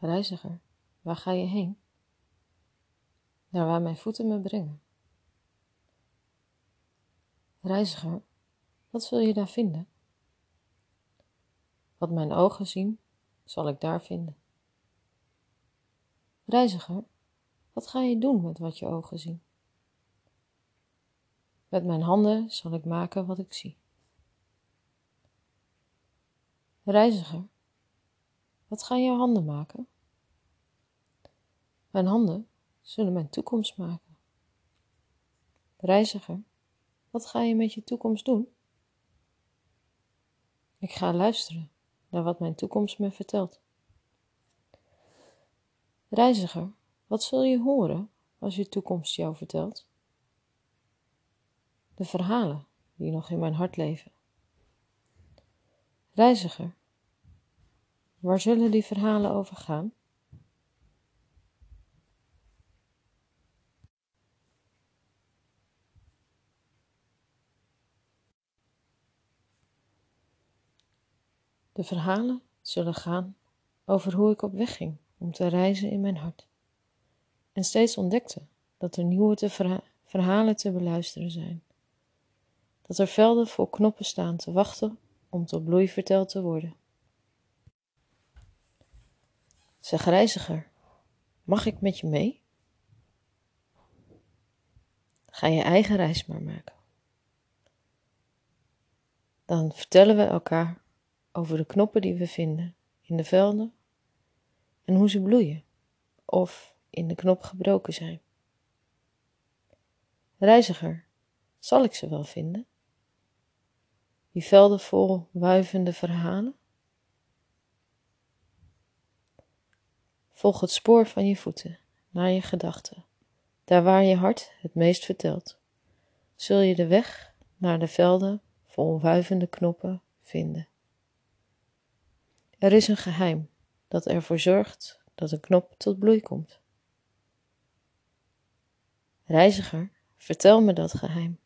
Reiziger, waar ga je heen? Naar waar mijn voeten me brengen. Reiziger, wat zul je daar vinden? Wat mijn ogen zien, zal ik daar vinden. Reiziger, wat ga je doen met wat je ogen zien? Met mijn handen zal ik maken wat ik zie. Reiziger, wat gaan jouw handen maken? Mijn handen zullen mijn toekomst maken. Reiziger, wat ga je met je toekomst doen? Ik ga luisteren naar wat mijn toekomst me vertelt. Reiziger, wat zul je horen als je toekomst jou vertelt? De verhalen die nog in mijn hart leven. Reiziger, waar zullen die verhalen over gaan? De verhalen zullen gaan over hoe ik op weg ging om te reizen in mijn hart. En steeds ontdekte dat er nieuwe te verhalen te beluisteren zijn. Dat er velden vol knoppen staan te wachten om tot bloei verteld te worden. Zeg reiziger, mag ik met je mee? Ga je eigen reis maar maken. Dan vertellen we elkaar over de knoppen die we vinden in de velden en hoe ze bloeien of in de knop gebroken zijn. Reiziger, zal ik ze wel vinden? Die velden vol wuivende verhalen? Volg het spoor van je voeten naar je gedachten, daar waar je hart het meest vertelt. Zul je de weg naar de velden vol wuivende knoppen vinden. Er is een geheim dat ervoor zorgt dat een knop tot bloei komt. Reiziger, vertel me dat geheim.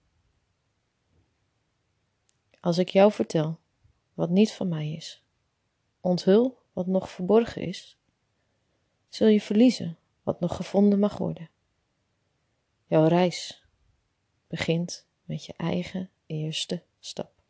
Als ik jou vertel wat niet van mij is, onthul wat nog verborgen is, zul je verliezen wat nog gevonden mag worden. Jouw reis begint met je eigen eerste stap.